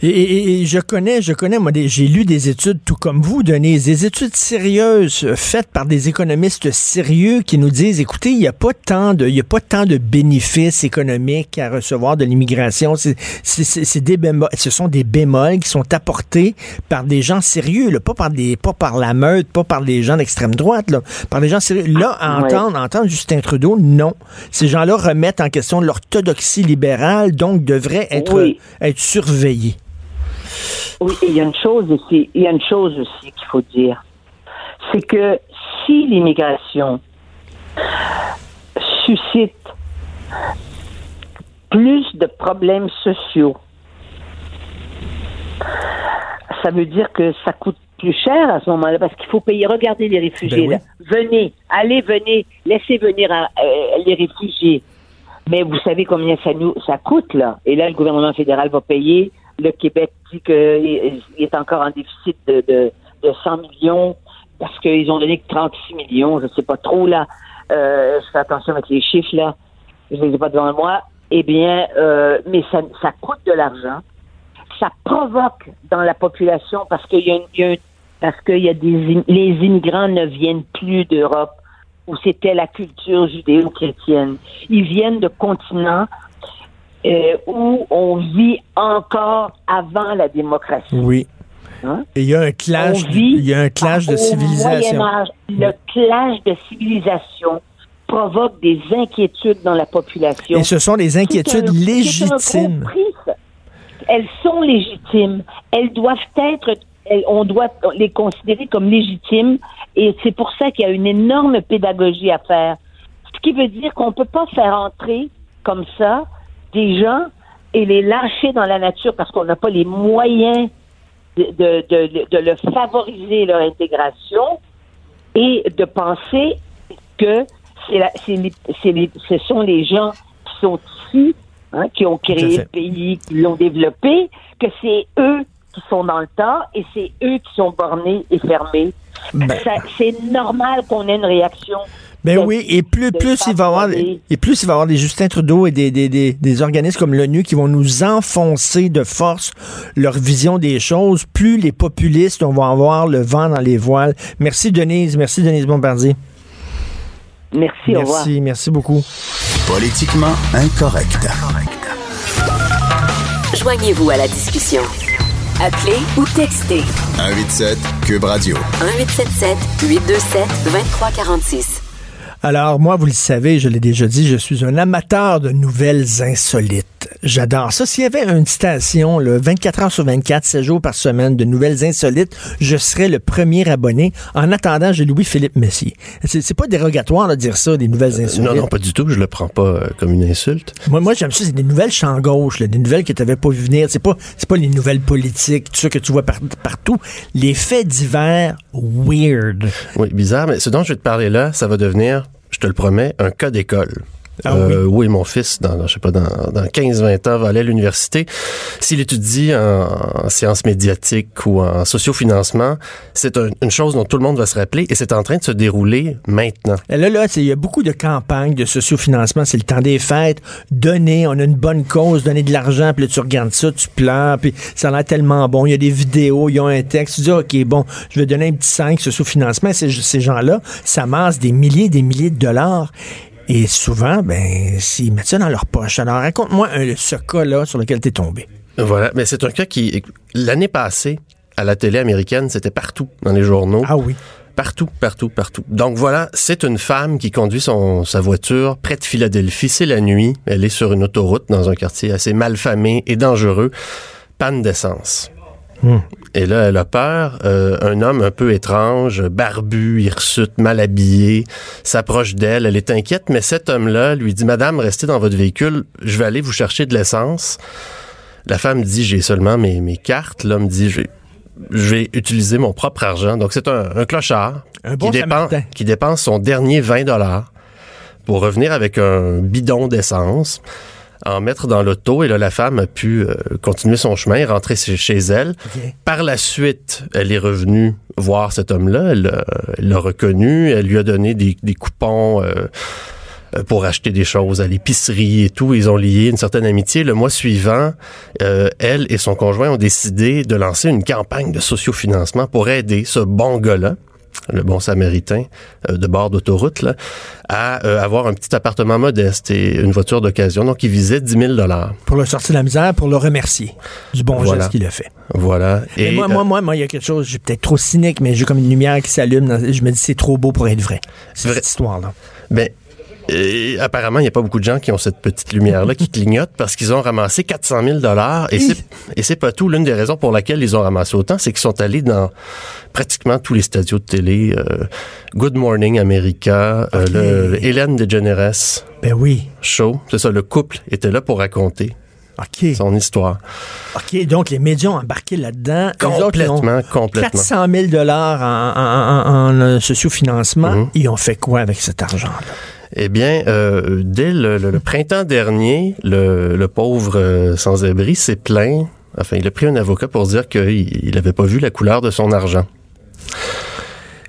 Et, et- et je connais, je connais, moi, j'ai lu des études tout comme vous, Denise, des études sérieuses euh, faites par des économistes sérieux qui nous disent, écoutez, il n'y a pas tant de, il y a pas tant de bénéfices économiques à recevoir de l'immigration. C'est, des bémols, ce sont des bémols qui sont apportés par des gens sérieux, là, pas par des, pas par la meute, pas par des gens d'extrême droite, là, par des gens sérieux. Là, à Ouais. entendre, entendre Justin Trudeau, non. Ces gens-là remettent en question l'orthodoxie libérale, donc devraient être, Oui. être surveillés. Oui, et il y a une chose aussi, il y a une chose aussi qu'il faut dire. C'est que si l'immigration suscite plus de problèmes sociaux, ça veut dire que ça coûte plus cher à ce moment-là parce qu'il faut payer. Regardez les réfugiés. Ben oui. là. Venez, allez, venez, laissez venir euh, les réfugiés. Mais vous savez combien ça nous ça coûte là Et là, le gouvernement fédéral va payer. Le Québec dit qu'il est encore en déficit de, de, de 100 millions parce qu'ils ont donné que 36 millions. Je sais pas trop là. Euh, je fais attention avec les chiffres là. Je les ai pas devant moi. Eh bien, euh, mais ça, ça coûte de l'argent. Ça provoque dans la population parce qu'il y a, une- y a parce que y a des, les immigrants ne viennent plus d'Europe où c'était la culture judéo-chrétienne. Ils viennent de continents euh, où on vit encore avant la démocratie. Oui. Hein? Et il y a un clash, il y a un clash de civilisation. Le clash de civilisation provoque des inquiétudes dans la population. Et ce sont des inquiétudes un- légitimes. prix. Elles sont légitimes. Elles doivent être, elles- on doit les considérer comme légitimes. Et c'est pour ça qu'il y a une énorme pédagogie à faire. Ce qui veut dire qu'on peut pas faire entrer comme ça des gens et les lâcher dans la nature parce qu'on n'a pas les moyens de, de, de, de le favoriser leur intégration et de penser que c'est la- c'est les- c'est les- ce sont les gens qui sont ici, hein, qui ont créé le pays, qui l'ont développé, que c'est eux qui sont dans le tas et c'est eux qui sont bornés et fermés. Ben- c'est normal qu'on ait une réaction. Ben de- oui, et plus, plus il va y avoir, et plus il va y avoir des Justin Trudeau et des, des, des, des organismes comme l'ONU qui vont nous enfoncer de force leur vision des choses, plus les populistes vont avoir le vent dans les voiles. Merci Denise, merci Denise Bombardier. Merci, au revoir. Merci, merci beaucoup. Politiquement incorrect. Joignez-vous à la discussion. Appelez ou textez 187 Cube Radio. 1877 827 2346. Alors, moi, vous le savez, je l'ai déjà dit, je suis un amateur de nouvelles insolites. J'adore ça. S'il y avait une station, le 24 heures sur 24, 7 jours par semaine, de nouvelles insolites, je serais le premier abonné. En attendant, j'ai Louis-Philippe Messier. C'est pas dérogatoire de dire ça, des nouvelles insolites. Non, non, pas du tout. Je le prends pas euh, comme une insulte. Moi, moi j'aime ça, c'est des nouvelles champ gauche, là, des nouvelles que tu n'avais pas vu venir. C'est pas, c'est pas les nouvelles politiques, tout ça que tu vois par- partout. Les faits divers weird. Oui, bizarre, mais ce dont je vais te parler là, ça va devenir, je te le promets, un cas d'école. Ah Euh, oui. mon fils, dans, je sais pas, dans, dans 15-20 ans, va aller à l'université. S'il étudie en, en sciences médiatiques ou en sociofinancement, c'est un- une chose dont tout le monde va se rappeler et c'est en train de se dérouler maintenant. Et Là, là, il y a beaucoup de campagnes de sociofinancement. C'est le temps des fêtes. Donner, on a une bonne cause, donner de l'argent, puis là, tu regardes ça, tu pleures, puis ça a l'air tellement bon. Il y a des vidéos, il y a un texte. Tu dis, OK, bon, je vais donner un petit 5 sociofinancement. Ces, ces gens-là, ça masse des milliers des milliers de dollars. Et souvent, ben, s'ils mettent ça dans leur poche. Alors, raconte-moi ce cas-là sur lequel tu es tombé. Voilà, mais c'est un cas qui, l'année passée, à la télé américaine, c'était partout dans les journaux. Ah oui. Partout, partout, partout. Donc voilà, c'est une femme qui conduit son, sa voiture près de Philadelphie. C'est la nuit. Elle est sur une autoroute dans un quartier assez malfamé et dangereux. Panne d'essence. Et là, elle a peur. Euh, un homme un peu étrange, barbu, hirsute, mal habillé, s'approche d'elle. Elle est inquiète, mais cet homme-là lui dit, Madame, restez dans votre véhicule. Je vais aller vous chercher de l'essence. La femme dit, j'ai seulement mes, mes cartes. L'homme dit, je vais, je vais utiliser mon propre argent. Donc, c'est un, un clochard Un bon qui, dépense, samaritain. qui dépense son dernier 20 dollars pour revenir avec un bidon d'essence, en mettre dans l'auto. Et là, la femme a pu euh, continuer son chemin et rentrer chez, elle. Par la suite, elle est revenue voir cet homme-là. Elle l'a- elle l'a reconnu. Elle lui a donné des, des coupons euh, euh, pour acheter des choses à l'épicerie et tout. Ils ont lié une certaine amitié. Le mois suivant, euh, elle et son conjoint ont décidé de lancer une campagne de sociofinancement pour aider ce bon gars-là le bon samaritain euh, de bord d'autoroute, là, à euh, avoir un petit appartement modeste et une voiture d'occasion. Donc, il visait 10 000 Pour le sortir de la misère, pour le remercier du bon Voilà. geste qu'il a fait. Voilà. Mais Et moi, euh, moi, moi, moi, il y a quelque chose, j'ai peut-être trop cynique, mais j'ai comme une lumière qui s'allume. dans- Je me dis, c'est trop beau pour être vrai. C'est Vrai. cette histoire-là. Ben, euh, apparemment, il n'y a pas beaucoup de gens qui ont cette petite lumière-là qui clignote parce qu'ils ont ramassé 400 000 dollars et c'est et pas tout. L'une des raisons pour laquelle ils ont ramassé autant, c'est qu'ils sont allés dans pratiquement tous les stadios de télé. euh, Good Morning America, euh, le, Hélène DeGeneres Ben oui. show, c'est ça. Le couple était là pour raconter son histoire. OK, donc les médias ont embarqué là-dedans. Autres, Complètement, complètement. 400 000 dollars en, en, en, en, euh, sociofinancement. Mhm. Ils ont fait quoi avec cet argent-là? Eh bien, euh, dès le, le- le printemps dernier, le, le pauvre euh, sans-abri s'est plaint. Enfin, il a pris un avocat pour dire qu'il n'avait pas vu la couleur de son argent.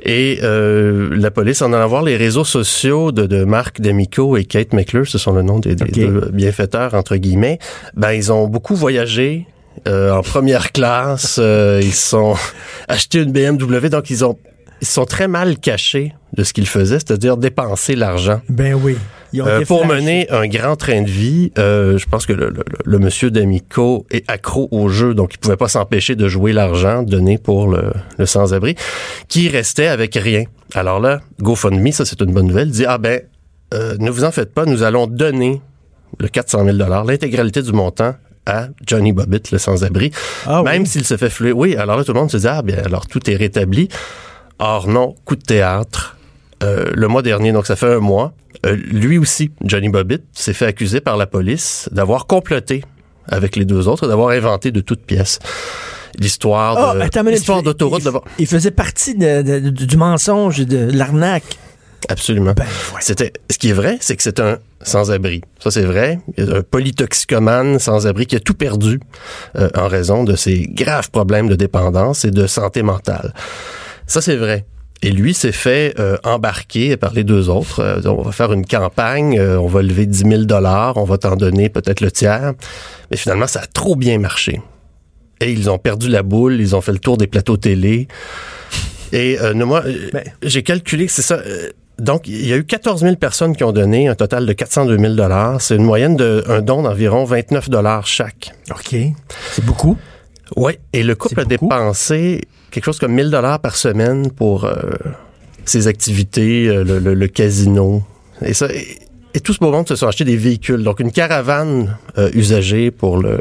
Et euh, la police, en allant voir les réseaux sociaux de, de Marc Demico et Kate McClure, ce sont le nom des, des deux bienfaiteurs, entre guillemets, ben, ils ont beaucoup voyagé euh, en première classe. Euh, ils sont acheté une BMW, donc ils ont ils sont très mal cachés de ce qu'ils faisaient, c'est-à-dire dépenser l'argent. Ben oui. Ils ont Euh, pour mener un grand train de vie, euh, je pense que le, le- le monsieur d'Amico est accro au jeu, donc il pouvait pas s'empêcher de jouer l'argent donné pour le, le sans-abri, qui restait avec rien. Alors là, GoFundMe, ça c'est une bonne nouvelle, dit, ah ben, euh, ne vous en faites pas, nous allons donner le 400 000 l'intégralité du montant à Johnny Bobbitt, le sans-abri, Ah même oui. s'il se fait flouer. Oui, alors là, tout le monde se dit, ah bien, alors tout est rétabli. Or non, coup de théâtre. Euh, le mois dernier, donc ça fait un mois, euh, lui aussi, Johnny Bobbitt, s'est fait accuser par la police d'avoir comploté avec les deux autres, d'avoir inventé de toutes pièces l'histoire Ah, de l'histoire d'autoroute. Il, faisait partie de- de- du mensonge et de l'arnaque. Absolument. Ben, ouais. C'était ce qui est vrai, c'est que c'est un sans-abri. Ça c'est vrai. Un polytoxicomane sans-abri qui a tout perdu euh, en raison de ses graves problèmes de dépendance et de santé mentale. Ça c'est vrai. Et lui s'est fait euh, embarquer par les deux autres. Euh, on va faire une campagne, euh, on va lever 10 000 dollars, on va t'en donner peut-être le tiers. Mais finalement, ça a trop bien marché. Et ils ont perdu la boule, ils ont fait le tour des plateaux télé. Et moi, Ben. j'ai calculé que c'est ça. donc, il y a eu 14 000 personnes qui ont donné un total de 402 000 dollars. C'est une moyenne d'un don d'environ 29 dollars chaque. OK. C'est beaucoup? Oui. Et le couple a dépensé quelque chose comme 1000 dollars par semaine pour euh, ses activités, euh, le, le- le casino. Et ça. Et, et tout ce beau monde se sont achetés des véhicules. Donc, une caravane euh, usagée pour le,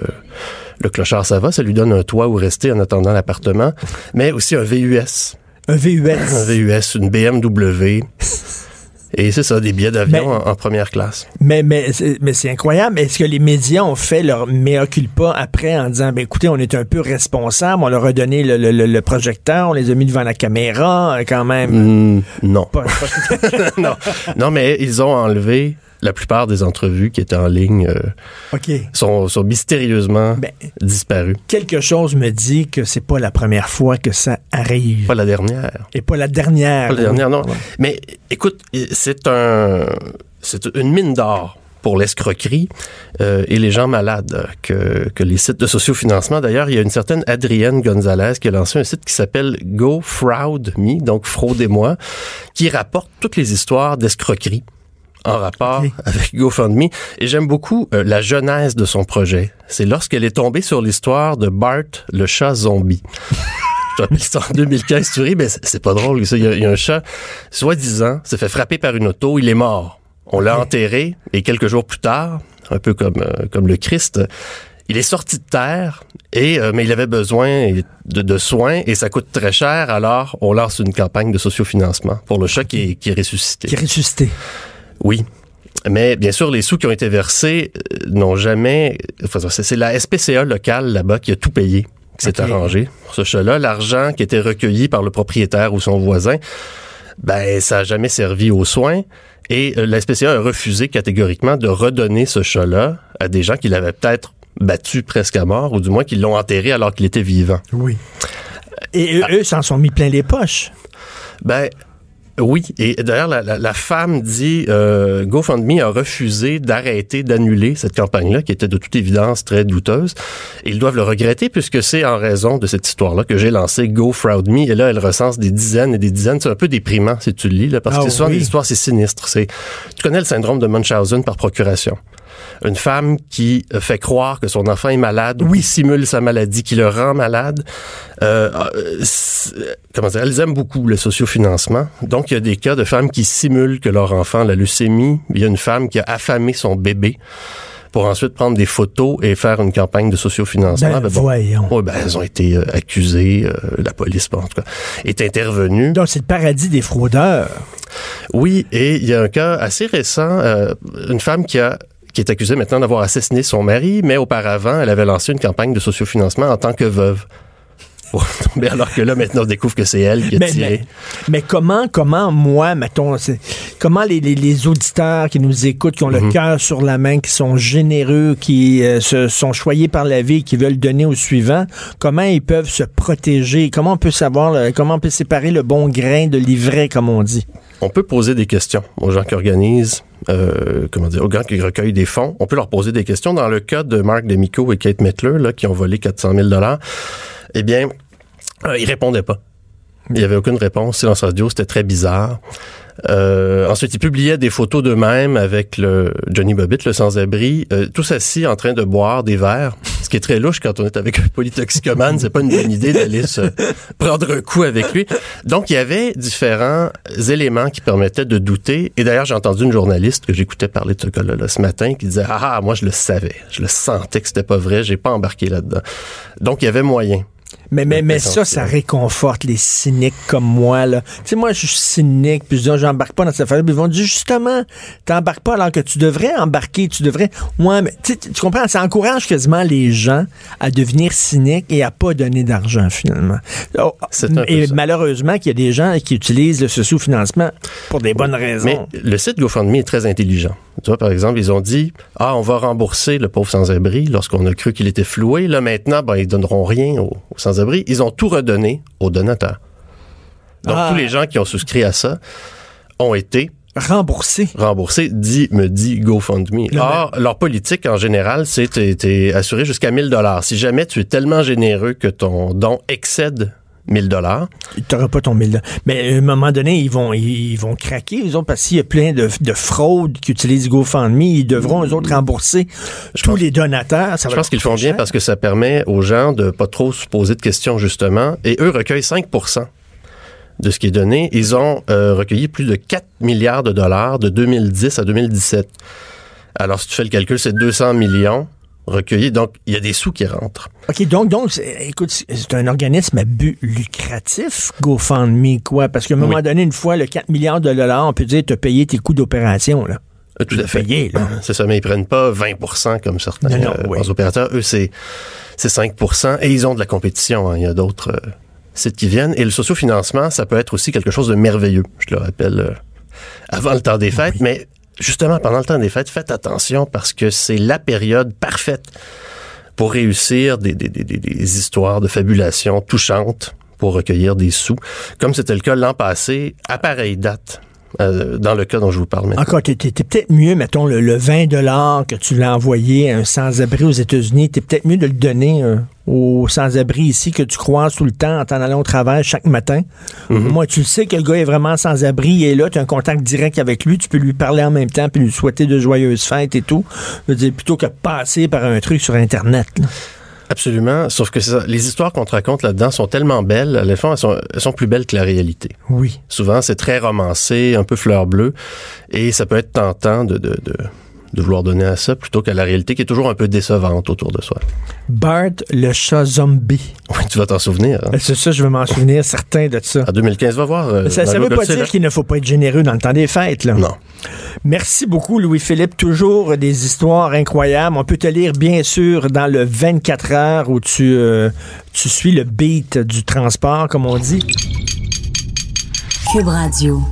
le clochard, ça va. Ça lui donne un toit où rester en attendant l'appartement. Mais aussi un VUS. Un VUS. Un VUS, une BMW. Et c'est ça, des billets d'avion en, en première classe. Mais, mais, c'est- mais c'est incroyable. Est-ce que les médias ont fait leur mea culpa après en disant, ben écoutez, on est un peu responsable, on leur a donné le, le- le- le projecteur, on les a mis devant la caméra, euh, quand même? Hmm, non. Pas- pas- non. Non, mais ils ont enlevé la plupart des entrevues qui étaient en ligne, euh, sont, sont mystérieusement Ben, disparues. quelque chose me dit que c'est pas la première fois que ça arrive. Pas la dernière. Et pas la dernière. Pas la dernière, non. Ouais. Mais écoute, c'est un, c'est une mine d'or pour l'escroquerie euh, et les gens malades que, que les sites de sociofinancement. D'ailleurs, il y a une certaine Adrienne Gonzalez qui a lancé un site qui s'appelle Go Fraud Me, donc fraudez-moi, qui rapporte toutes les histoires d'escroquerie en rapport Ok. avec GoFundMe. Et j'aime beaucoup euh, la genèse de son projet. C'est lorsqu'elle est tombée sur l'histoire de Bart, le chat zombie. C'est en 2015, tu ris, mais c'est c'est pas drôle. ça. Il y, a, il y a un chat, soi-disant, s'est fait frapper par une auto, il est mort. On l'a enterré, et quelques jours plus tard, un peu comme, euh, comme le Christ, il est sorti de terre, et, euh, mais il avait besoin de, de soins, et ça coûte très cher, alors on lance une campagne de sociofinancement pour le chat qui est, qui est ressuscité. Qui est ressuscité. Oui. Mais bien sûr, les sous qui ont été versés euh, n'ont jamais... enfin, c'est la SPCA locale là-bas qui a tout payé, qui s'est arrangé pour ce chat-là. L'argent qui était recueilli par le propriétaire ou son voisin, ben ça a jamais servi aux soins. Et euh, la SPCA a refusé catégoriquement de redonner ce chat-là à des gens qui l'avaient peut-être battu presque à mort, ou du moins qui l'ont enterré alors qu'il était vivant. Oui. Et eux, eux s'en sont mis plein les poches. Ben oui, et d'ailleurs la, la- la femme dit euh, GoFundMe a refusé d'arrêter, d'annuler cette campagne-là qui était de toute évidence très douteuse. Et ils doivent le regretter puisque c'est en raison de cette histoire-là que j'ai lancé GoFraudMe et là elle recense des dizaines et des dizaines. C'est un peu déprimant si tu le lis là, parce Ah que c'est souvent oui. des histoires c'est sinistre. C'est tu connais le syndrome de Munchausen par procuration? Une femme qui euh, fait croire que son enfant est malade, ou qui simule sa maladie, qui le rend malade. Euh, c'est- comment dire, elles aiment beaucoup le sociofinancement. Donc, il y a des cas de femmes qui simulent que leur enfant a la leucémie. Il y a une femme qui a affamé son bébé pour ensuite prendre des photos et faire une campagne de sociofinancement. Ben, Ben bon. voyons. Ouais, ben, elles ont été euh, accusées, euh, la police, bon, en tout cas, est intervenue. Donc, c'est le paradis des fraudeurs. Oui, et il y a un cas assez récent, euh, une femme qui a qui est accusée maintenant d'avoir assassiné son mari, mais auparavant, elle avait lancé une campagne de sociofinancement en tant que veuve. Tomber alors que là, maintenant, on découvre que c'est elle qui a Mais, tiré. mais, mais comment, comment, moi, mettons, comment les, les, les auditeurs qui nous écoutent, qui ont Mhm. le cœur sur la main, qui sont généreux, qui euh, se sont choyés par la vie, qui veulent donner au suivant, comment ils peuvent se protéger? Comment on peut savoir, comment on peut séparer le bon grain de l'ivraie, comme on dit? On peut poser des questions aux gens qui organisent, euh, comment dire, aux gens qui recueillent des fonds. On peut leur poser des questions. Dans le cas de Mark Demico et Kate Mettler, là, qui ont volé 400 000 dollars, eh bien, euh, ils répondaient pas. Il n'y avait aucune réponse. Silence radio, c'était très bizarre. Euh, ensuite, ils publiaient des photos d'eux-mêmes avec le Johnny Bobbitt, le sans-abri, euh, tous assis en train de boire des verres. Ce qui est très louche quand on est avec un polytoxicomane, c'est pas une bonne idée d'aller se prendre un coup avec lui. Donc, il y avait différents éléments qui permettaient de douter. Et d'ailleurs, j'ai entendu une journaliste que j'écoutais parler de ce cas-là là, ce matin qui disait ah, ah moi je le savais, je le sentais que c'était pas vrai, j'ai pas embarqué là-dedans. Donc, il y avait moyen. Mais, mais, mais ça, ça réconforte les cyniques comme moi. Tu sais, moi, je suis cynique, puis je dis, j'embarque pas dans cette affaire Ils vont dire, justement, t'embarques pas alors que tu devrais embarquer, tu devrais. Ouais, mais tu comprends, ça encourage quasiment les gens à devenir cyniques et à pas donner d'argent, finalement. Oh, et malheureusement, qu'il y a des gens qui utilisent ce sous-financement pour des bonnes raisons. Mais le site GoFundMe est très intelligent. Tu vois, par exemple, ils ont dit, ah, on va rembourser le pauvre sans-abri lorsqu'on a cru qu'il était floué. Là, maintenant, ben, ils donneront rien aux, sans-abri. Ils ont tout redonné aux donateurs. Donc, ah. tous les gens qui ont souscrit à ça ont été remboursés. Remboursés, dit, me dit GoFundMe. Or, leur politique, en général, c'est t'es assuré jusqu'à 1000 dollars. Si jamais tu es tellement généreux que ton don excède 1000 dollars. Tu n'auras pas ton 1000 dollars. Mais à un moment donné, ils vont, ils, vont craquer, ils ont, parce qu'il y a plein de, de fraudes qui utilisent GoFundMe. Ils devront, eux autres, rembourser tous les donateurs. je pense qu'ils font bien parce que ça permet aux gens de pas trop se poser de questions, justement. Et eux recueillent 5% de ce qui est donné. Ils ont euh, recueilli plus de 4 milliards de dollars de 2010 à 2017. Alors, si tu fais le calcul, c'est 200 millions recueillis. Donc, il y a des sous qui rentrent. OK, donc, donc écoute, c'est un organisme à but lucratif, GoFundMe, quoi? Parce qu'à un moment donné, une fois, le 4 milliards de dollars, on peut dire, tu as payé tes coûts d'opération, là. Euh, tout à fait. C'est ça, mais ils prennent pas 20% comme certains euh, opérateurs. Eux, c'est 5% et ils ont de la compétition. Hein. Il y a d'autres euh, sites qui viennent. Et le sociofinancement, ça peut être aussi quelque chose de merveilleux, je le rappelle, avant le temps des fêtes. Mais justement, pendant le temps des fêtes, faites attention parce que c'est la période parfaite pour réussir des, des, histoires de fabulation touchantes pour recueillir des sous, comme c'était le cas l'an passé, à pareille date. Euh, dans le cas dont je vous parle maintenant. Encore, t'es, peut-être mieux, mettons, le, le 20 que tu l'as envoyé à un sans-abri aux États-Unis, t'es peut-être mieux de le donner euh, aux sans-abri ici que tu croises tout le temps en t'en allant au travail chaque matin. Mhm. Moi, tu le sais que le gars est vraiment sans-abri, il est là, tu as un contact direct avec lui, tu peux lui parler en même temps, puis lui souhaiter de joyeuses fêtes et tout. Je veux dire, plutôt que passer par un truc sur Internet. Absolument. Sauf que ça, les histoires qu'on te raconte là-dedans sont tellement belles. À la fin, elles sont, elles sont plus belles que la réalité. Oui. Souvent, c'est très romancé, un peu fleur bleue. Et ça peut être tentant de, de, de de vouloir donner à ça plutôt qu'à la réalité qui est toujours un peu décevante autour de soi. Bart, le chat zombie. Oui, tu vas t'en souvenir. Hein? C'est ça, je vais m'en souvenir, certain de ça. En 2015, va voir. Euh, ça ne veut pas dire qu'il ne faut pas être généreux dans le temps des fêtes. Là. Non. Merci beaucoup, Louis-Philippe. Toujours des histoires incroyables. On peut te lire, bien sûr, dans le 24 heures où tu, euh, tu suis le beat du transport, comme on dit. Cube Radio.